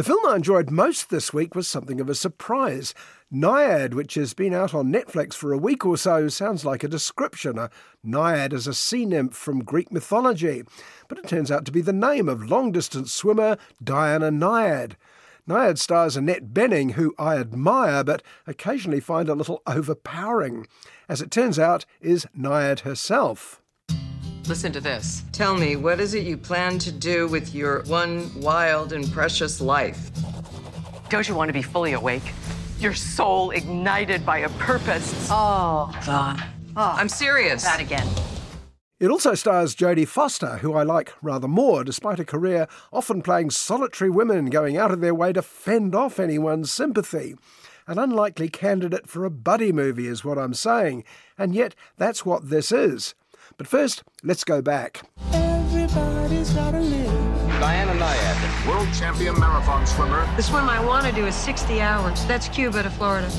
The film I enjoyed most this week was something of a surprise. Nyad, which has been out on Netflix for a week or so, sounds like a description. A naiad is a sea nymph from Greek mythology, but it turns out to be the name of long distance swimmer Diana Nyad. Nyad stars Annette Bening, who I admire but occasionally find a little overpowering. As it turns out, is Nyad herself. Listen to this. Tell me, what is it you plan to do with your one wild and precious life? Don't you want to be fully awake? Your soul ignited by a purpose. Oh, God. Oh, I'm serious. That again. It also stars Jodie Foster, who I like rather more, despite a career often playing solitary women going out of their way to fend off anyone's sympathy. An unlikely candidate for a buddy movie, is what I'm saying, and yet that's what this is. But first, let's go back. Everybody's gotta live. Diana Nyad, world champion marathon swimmer. The swim I want to do is 60 hours. That's Cuba to Florida.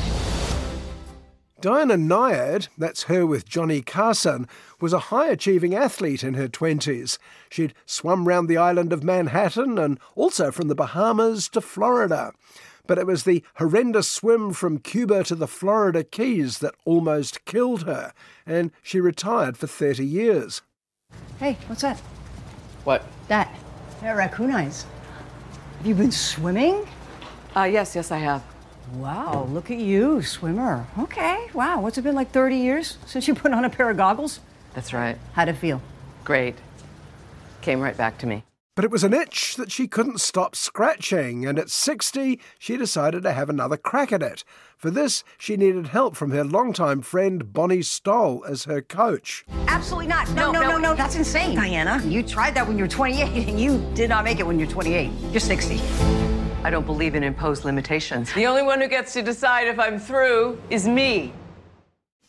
Diana Nyad, that's her with Johnny Carson, was a high achieving athlete in her 20s. She'd swum round the island of Manhattan and also from the Bahamas to Florida. But it was the horrendous swim from Cuba to the Florida Keys that almost killed her, and she retired for 30 years. Hey, what's that? What? That. They're raccoon eyes. Have you been swimming? Uh, yes, yes, I have. Wow, look at you, swimmer. Okay, wow. What's it been like 30 years since you put on a pair of goggles? That's right. How'd it feel? Great. Came right back to me. But it was an itch that she couldn't stop scratching, and at 60, she decided to have another crack at it. For this, she needed help from her longtime friend Bonnie Stoll as her coach. Absolutely not. No, no, no, no, no. That's insane. Diana, you tried that when you were 28, and you did not make it when you're 28. You're 60. I don't believe in imposed limitations. The only one who gets to decide if I'm through is me.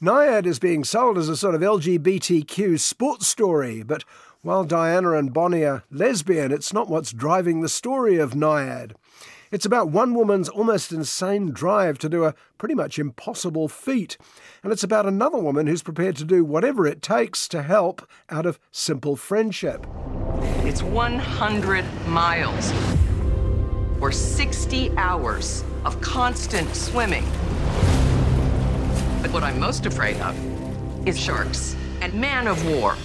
Nyad is being sold as a sort of LGBTQ sports story, but while Diana and Bonnie are lesbian, it's not what's driving the story of Nyad. It's about one woman's almost insane drive to do a pretty much impossible feat. And it's about another woman who's prepared to do whatever it takes to help out of simple friendship. It's 100 miles or 60 hours of constant swimming. But what I'm most afraid of is sharks and man of war.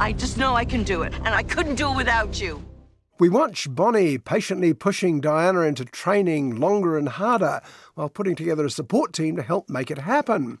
I just know I can do it, and I couldn't do it without you. We watch Bonnie patiently pushing Diana into training longer and harder while putting together a support team to help make it happen.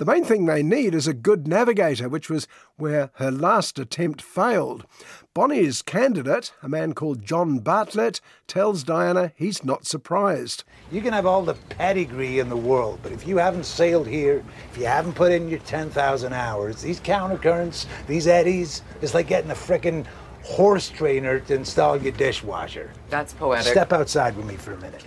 The main thing they need is a good navigator, which was where her last attempt failed. Bonnie's candidate, a man called John Bartlett, tells Diana he's not surprised. You can have all the pedigree in the world, but if you haven't sailed here, if you haven't put in your 10,000 hours, these countercurrents, these eddies, it's like getting a frickin' horse trainer to install your dishwasher. That's poetic. Step outside with me for a minute.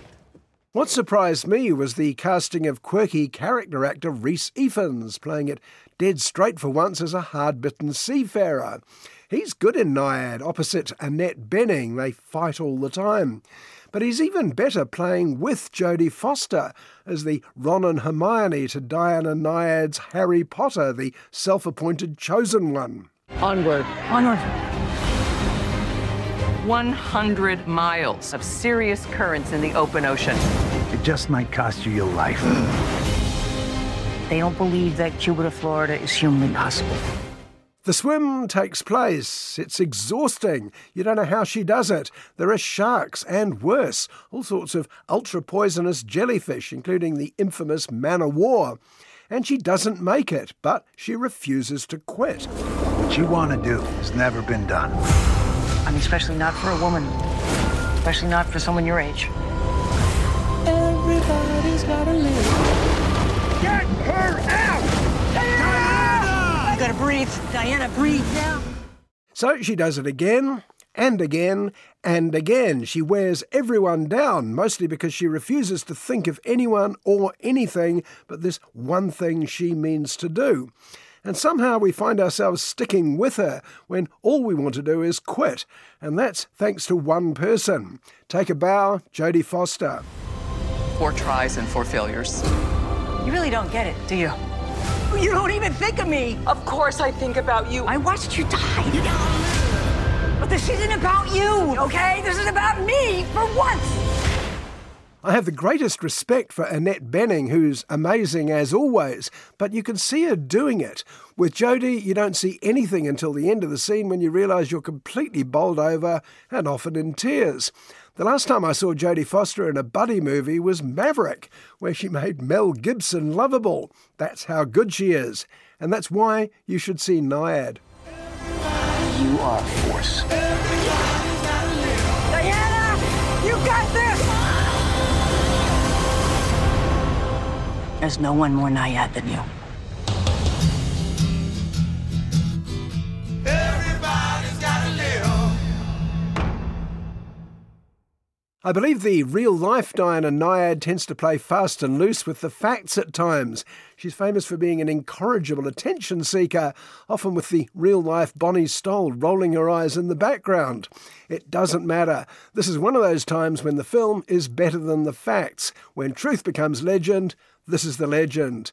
What surprised me was the casting of quirky character actor Rhys Ifans, playing it dead straight for once as a hard bitten seafarer. He's good in Nyad, opposite Annette Bening. They fight all the time. But he's even better playing with Jodie Foster as the Ron and Hermione to Diana Nyad's Harry Potter, the self appointed chosen one. Onward. Onward. 100 miles of serious currents in the open ocean. It just might cost you your life. They don't believe that Cuba to Florida is humanly possible. The swim takes place. It's exhausting. You don't know how she does it. There are sharks and worse, all sorts of ultra poisonous jellyfish, including the infamous man o' war. And she doesn't make it, but she refuses to quit. What you want to do has never been done. I mean, especially not for a woman. Especially not for someone your age. Everybody's gotta live. Get her out! You gotta breathe. Diana, breathe now. So she does it again and again and again. She wears everyone down, mostly because she refuses to think of anyone or anything but this one thing she means to do. And somehow we find ourselves sticking with her when all we want to do is quit. And that's thanks to one person. Take a bow, Jodie Foster. Four tries and four failures. You really don't get it, do you? You don't even think of me. Of course I think about you. I watched you die. But this isn't about you, okay? This is about me for once. I have the greatest respect for Annette Bening, who's amazing as always, but you can see her doing it. With Jodie, you don't see anything until the end of the scene when you realise you're completely bowled over and often in tears. The last time I saw Jodie Foster in a buddy movie was Maverick, where she made Mel Gibson lovable. That's how good she is, and that's why you should see Nyad. You are force. Diana, you got this. There's no one more Nyad than you. I believe the real life Diana Nyad tends to play fast and loose with the facts at times. She's famous for being an incorrigible attention seeker, often with the real life Bonnie Stoll rolling her eyes in the background. It doesn't matter. This is one of those times when the film is better than the facts. When truth becomes legend, this is the legend.